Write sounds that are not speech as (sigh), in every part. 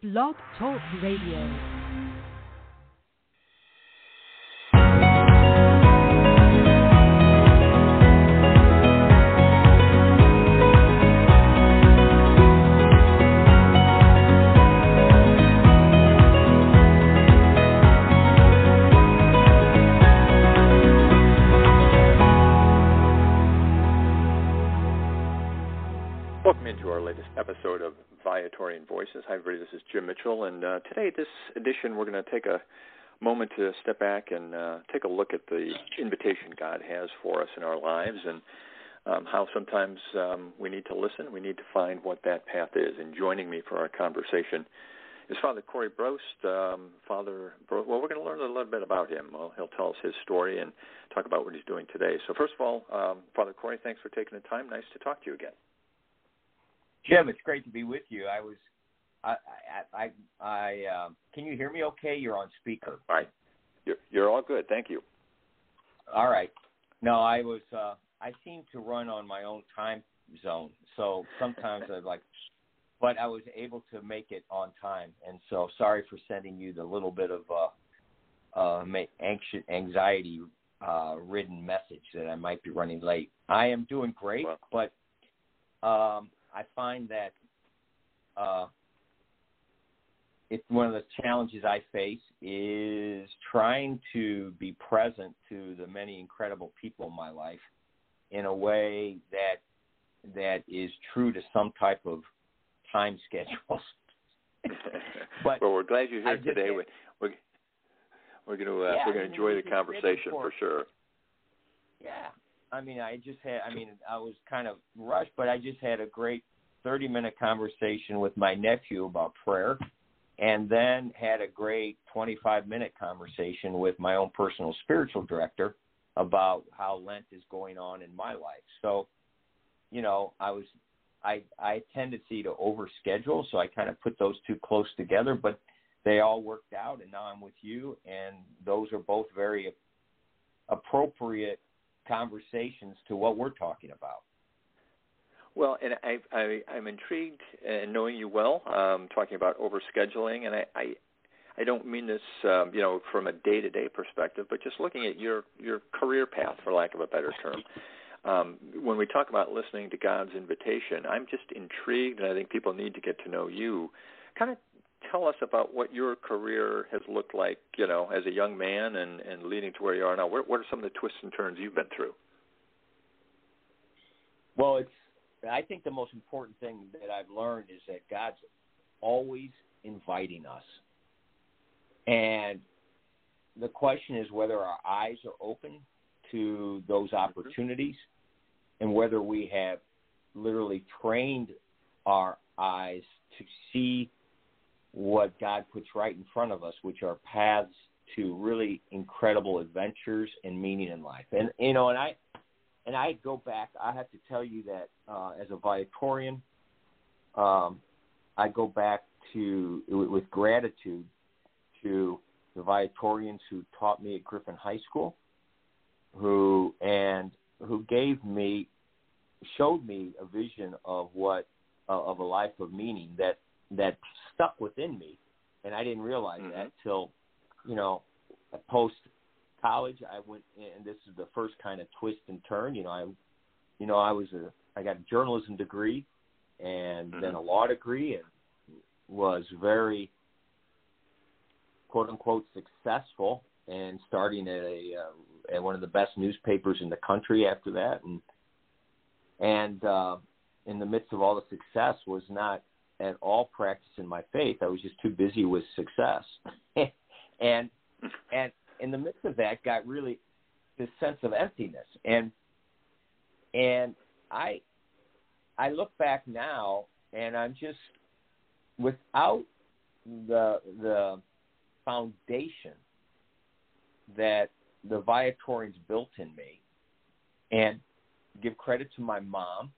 Blog Talk Radio. Episode of Viatorian Voices. Hi, everybody. This is Jim Mitchell, and uh, today, this edition, we're going to take a moment to step back and uh, take a look at the invitation God has for us in our lives, and um, how sometimes um, we need to listen. We need to find what that path is. And joining me for our conversation is Father Corey Brost. Um, Father, Bro- well, we're going to learn a little bit about him. Well, he'll tell us his story and talk about what he's doing today. So, first of all, um, Father Corey, thanks for taking the time. Nice to talk to you again. Jim, it's great to be with you. I was, I, I, I, I um, can you hear me? Okay, you're on speaker. All right, you're, you're all good. Thank you. All right. No, I was. Uh, I seem to run on my own time zone, so sometimes I like, but I was able to make it on time, and so sorry for sending you the little bit of uh, uh, anxious, anxiety uh, ridden message that I might be running late. I am doing great, but um, I find that uh, it's one of the challenges I face is trying to be present to the many incredible people in my life in a way that that is true to some type of time (laughs) schedule. (laughs) But well, we're glad you're here just today. had- We, we're we're going to uh, Yeah, we're going to enjoy the conversation for sure. Yeah. I mean, I just had, I mean, I was kind of rushed, but I just had a great 30 minute conversation with my nephew about prayer and then had a great 25 minute conversation with my own personal spiritual director about how Lent is going on in my life. So, you know, I was, I, I tendency to overschedule, so I kind of put those two close together, but they all worked out and now I'm with you and those are both very appropriate conversations to what we're talking about. Well, and I, I I'm intrigued in knowing you well, um, talking about overscheduling, and I. I I don't mean this, um, you know, from a day-to-day perspective, but just looking at your your career path, for lack of a better term. Um, when we talk about listening to God's invitation, I'm just intrigued, and I think people need to get to know you. Kind of tell us about what your career has looked like, you know, as a young man and, and leading to where you are now. What, what are some of the twists and turns you've been through? Well, it's I think the most important thing that I've learned is that God's always inviting us. And the question is whether our eyes are open to those mm-hmm. opportunities and whether we have literally trained our eyes to see what God puts right in front of us, which are paths to really incredible adventures and meaning in life. And you know, and I and I go back. I have to tell you that uh, as a Viatorian, um, I go back to with gratitude to the Viatorians who taught me at Griffin High School, who and who gave me, showed me a vision of what uh, of a life of meaning that that stuck within me, and I didn't realize Mhm. that till, you know, post college. I went, and this is the first kind of twist and turn. You know, I, you know, I was a, I got a journalism degree, and then a law degree, and was very, quote unquote, successful, and starting at a uh, at one of the best newspapers in the country after that, and and uh, in the midst of all the success, was not at all practicing my faith. I was just too busy with success, (laughs) and and in the midst of that, got really this sense of emptiness, and and I I look back now, and I'm just without the the foundation that the Viatorians built in me, and give credit to my mom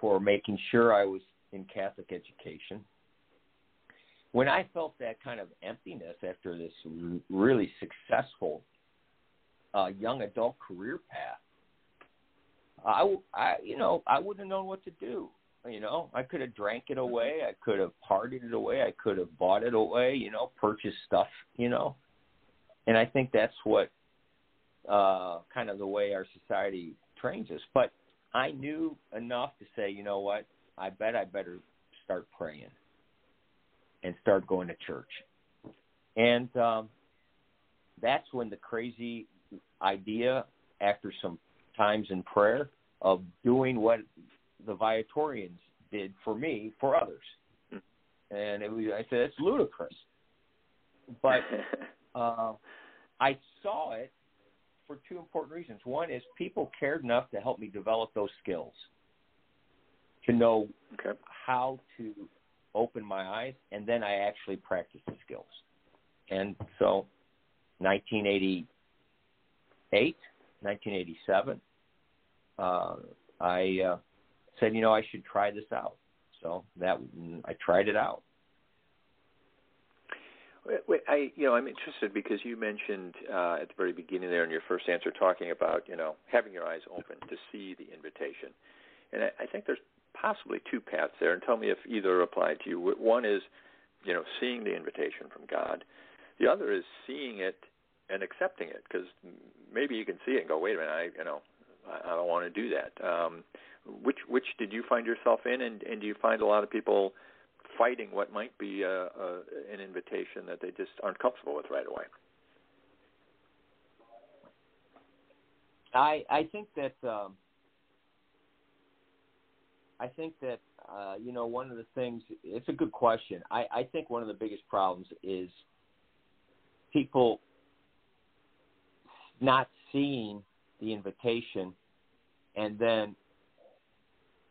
for making sure I was in Catholic education. When I felt that kind of emptiness after this really successful uh, young adult career path, I, I, you know, I wouldn't have known what to do. You know, I could have drank it away. I could have partied it away. I could have bought it away. You know, purchased stuff. You know, and I think that's what uh, kind of the way our society trains us. But I knew enough to say, you know what? I bet I better start praying and start going to church. And um, that's when the crazy idea, after some times in prayer, of doing what the Viatorians did for me for others. And it was, I said, it's ludicrous. But (laughs) uh, I saw it for two important reasons. One is people cared enough to help me develop those skills, to know okay. how to open my eyes, and then I actually practiced the skills. And so, 1988, 1987, uh, I uh, said, you know, I should try this out. So that I tried it out. Wait, I, you know, I'm interested because you mentioned uh, at the very beginning there in your first answer talking about, you know, having your eyes open to see the invitation, and I, I think there's possibly two paths there. And tell me if either apply to you. One is, you know, seeing the invitation from God. The other is seeing it and accepting it because maybe you can see it and go, wait a minute, I, you know, I, I don't want to do that. Um, which which did you find yourself in, and, and do you find a lot of people fighting what might be a, a, an invitation that they just aren't comfortable with right away? I I think that um, I think that uh, you know one of the things. It's a good question. I I think one of the biggest problems is people not seeing the invitation and then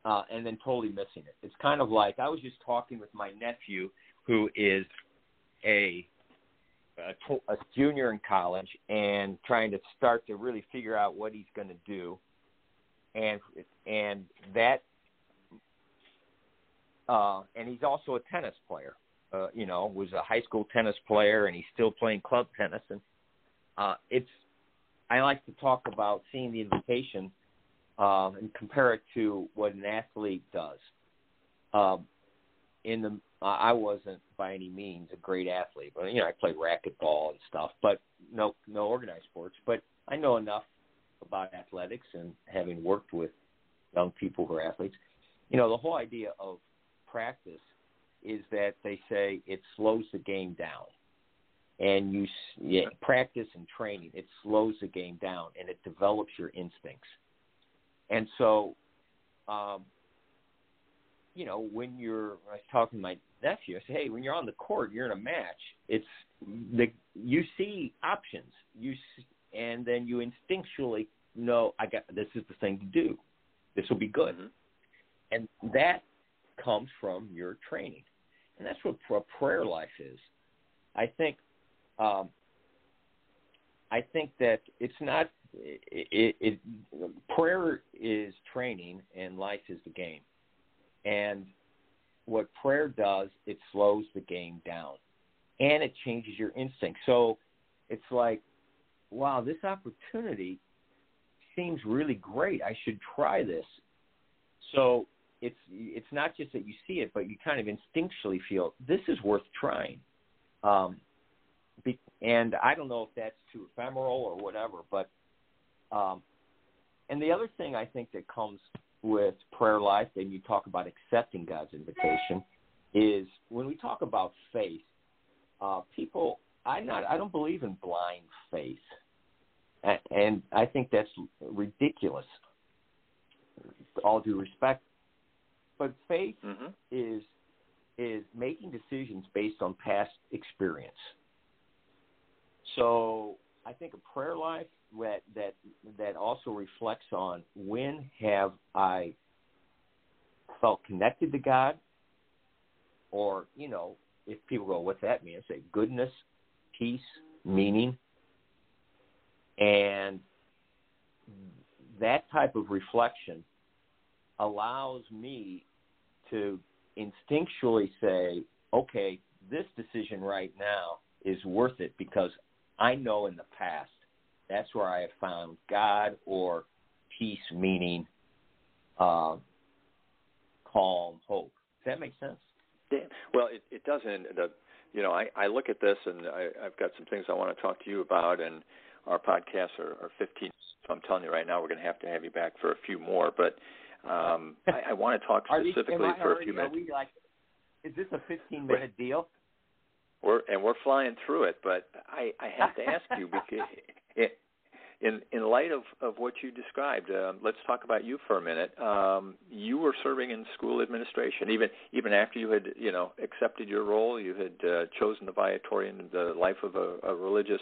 uh, and then totally missing it. It's kind of like I was just talking with my nephew, who is a a, a junior in college and trying to start to really figure out what he's going to do, and and that uh, and he's also a tennis player. Uh, you know, was a high school tennis player, and he's still playing club tennis. And uh, it's I like to talk about seeing the invitation um, and compare it to what an athlete does. Um, in the, I wasn't by any means a great athlete, but you know I played racquetball and stuff, but no no organized sports. But I know enough about athletics and having worked with young people who are athletes. You know the whole idea of practice is that they say it slows the game down and you yeah, practice and training it slows the game down and it develops your instincts and so, um, you know, when you're, I was talking to my nephew, I said, hey, when you're on the court, you're in a match. It's the you see options, you see, and then you instinctually know, I got this is the thing to do. This will be good, mm-hmm. and that comes from your training, and that's what a prayer life is. I think, um, I think that it's not it, it, prayer is training and life is the game. And what prayer does, it slows the game down and it changes your instinct. So it's like, wow, this opportunity seems really great. I should try this. So it's it's not just that you see it, but you kind of instinctually feel this is worth trying. Um, be, and I don't know if that's too ephemeral or whatever, but um, and the other thing I think that comes with prayer life, and you talk about accepting God's invitation, is when we talk about faith, uh, people, I not, I don't believe in blind faith, and, and I think that's ridiculous. All due respect, but faith mm-hmm. is is making decisions based on past experience. So I think a prayer life that that that also reflects on when have I felt connected to God, or you know, if people go, "What's that mean?" I say, "Goodness, peace, meaning," and that type of reflection allows me to instinctually say, "Okay, this decision right now is worth it because I know in the past that's where I have found God or peace, meaning uh, calm, hope. Does that make sense? Well, it, it doesn't. The, you know, I, I look at this and I, I've got some things I want to talk to you about, and our podcasts are, are 15. So I'm telling you right now, we're going to have to have you back for a few more. But um, I, I want to talk specifically I, for a few minutes. Like, is this a 15 minute deal? We're and we're flying through it, but I, I have to ask you (laughs) because it, in in light of of what you described, um, let's talk about you for a minute. Um, you were serving in school administration, even even after you had you know accepted your role. You had uh, chosen the Viatorian, the life of a, a religious,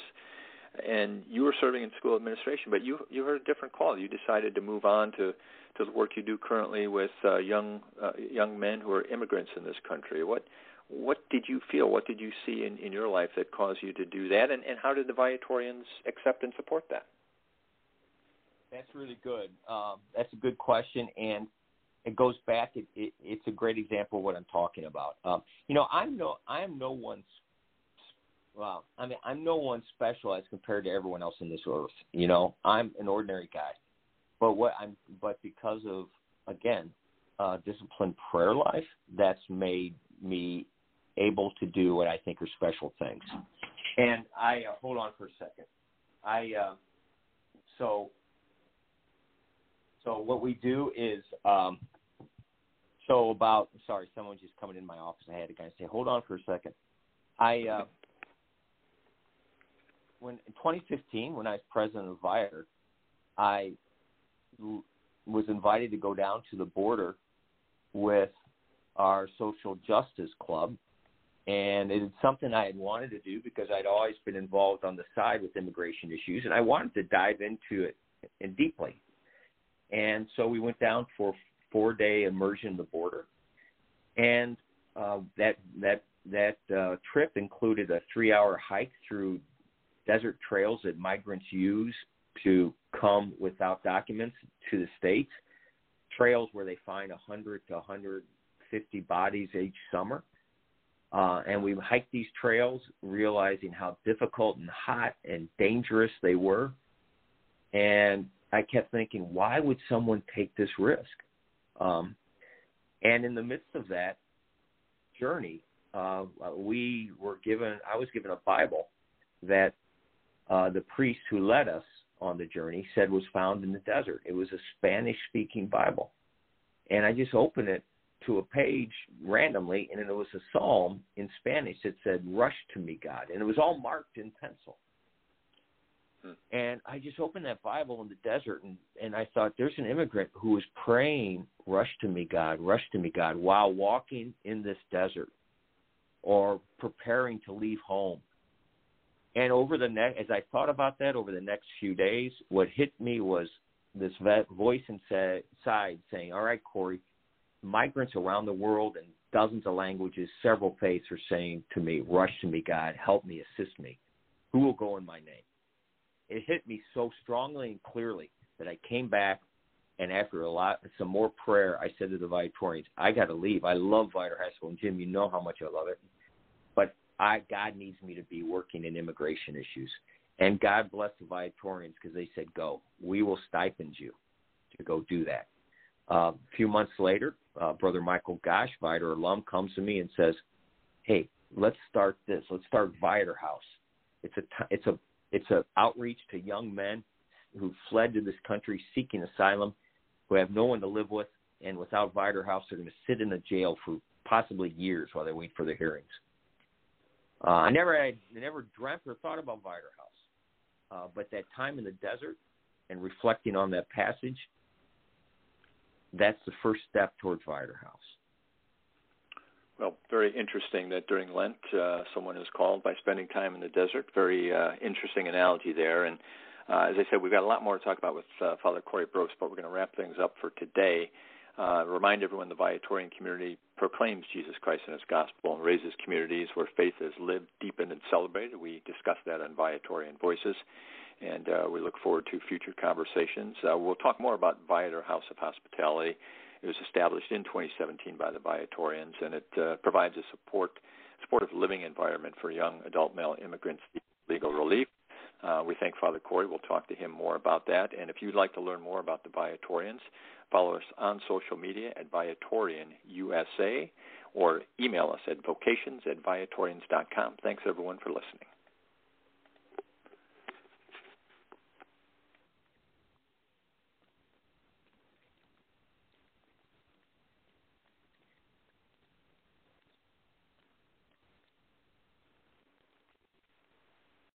and you were serving in school administration. But you you heard a different call. You decided to move on to to the work you do currently with uh, young uh, young men who are immigrants in this country. What what did you feel? What did you see in, in your life that caused you to do that? And, and how did the Viatorians accept and support that? That's really good. Um, that's a good question, and it goes back. It, it, it's a great example of what I'm talking about. Um, you know, I'm no, I am no one's. Well, I mean, I'm no one special as compared to everyone else in this earth. You know, I'm an ordinary guy, but what I'm, but because of again, uh, disciplined prayer life, that's made me able to do what I think are special things. And I uh, hold on for a second. I uh, so so what we do is, um, so about sorry, someone just coming in my office. I had kind of say, hold on for a second. I uh, when in 2015, when I was president of Viator, I was invited to go down to the border with our social justice club, and it is something I had wanted to do because I'd always been involved on the side with immigration issues, and I wanted to dive into it in deeply. And so we went down for four day immersion in the border. And uh, that that that uh, trip included a three hour hike through desert trails that migrants use to come without documents to the states. Trails where they find 100 to 150 bodies each summer. Uh, and we hiked these trails, realizing how difficult and hot and dangerous they were. And I kept thinking, why would someone take this risk? Um, and in the midst of that journey, uh, we were given, I was given a Bible that uh, the priest who led us on the journey said was found in the desert. It was a Spanish speaking Bible. And I just opened it to a page randomly, and it was a psalm in Spanish that said, Rush to me, God. And it was all marked in pencil. And I just opened that Bible in the desert and, and I thought, there's an immigrant who was praying, rush to me, God, rush to me, God, while walking in this desert or preparing to leave home. And over the next, as I thought about that over the next few days, what hit me was this voice inside saying, all right, Corey, migrants around the world in dozens of languages, several faiths are saying to me, rush to me, God, help me, assist me. Who will go in my name? it hit me so strongly and clearly that I came back and after a lot some more prayer I said to the Viatorians, I gotta leave. I love Viator High School and Jim, you know how much I love it. I God needs me to be working in immigration issues. And God bless the Viatorians because they said, Go. We will stipend you to go do that. Uh, a few months later, uh, Brother Michael Gosch, Viator alum, comes to me and says, Hey, let's start this. Let's start Viator House. It's a t- it's a it's an outreach to young men who fled to this country seeking asylum, who have no one to live with, and without Viator House, they're going to sit in a jail for possibly years while they wait for their hearings. Uh, I never, I never dreamt or thought about Viator House, uh, but that time in the desert and reflecting on that passage, that's the first step towards Viator House. Well, very interesting that during Lent uh, someone is called by spending time in the desert. Very uh, interesting analogy there. And uh, as I said, we've got a lot more to talk about with uh, Father Corey Brost, but we're going to wrap things up for today. Uh, remind everyone the Viatorian community proclaims Jesus Christ and His gospel and raises communities where faith is lived, deepened, and celebrated. We discuss that on Viatorian Voices, and uh, we look forward to future conversations. Uh, we'll talk more about Viator House of Hospitality it was established in 2017 by the Viatorians, and it uh, provides a support supportive living environment for young adult male immigrants seeking legal relief. Uh, we thank Father Corey. We'll talk to him more about that. And if you'd like to learn more about the Viatorians, follow us on social media at Viatorian USA or email us at vocations at viatorians.com. Thanks, everyone, for listening.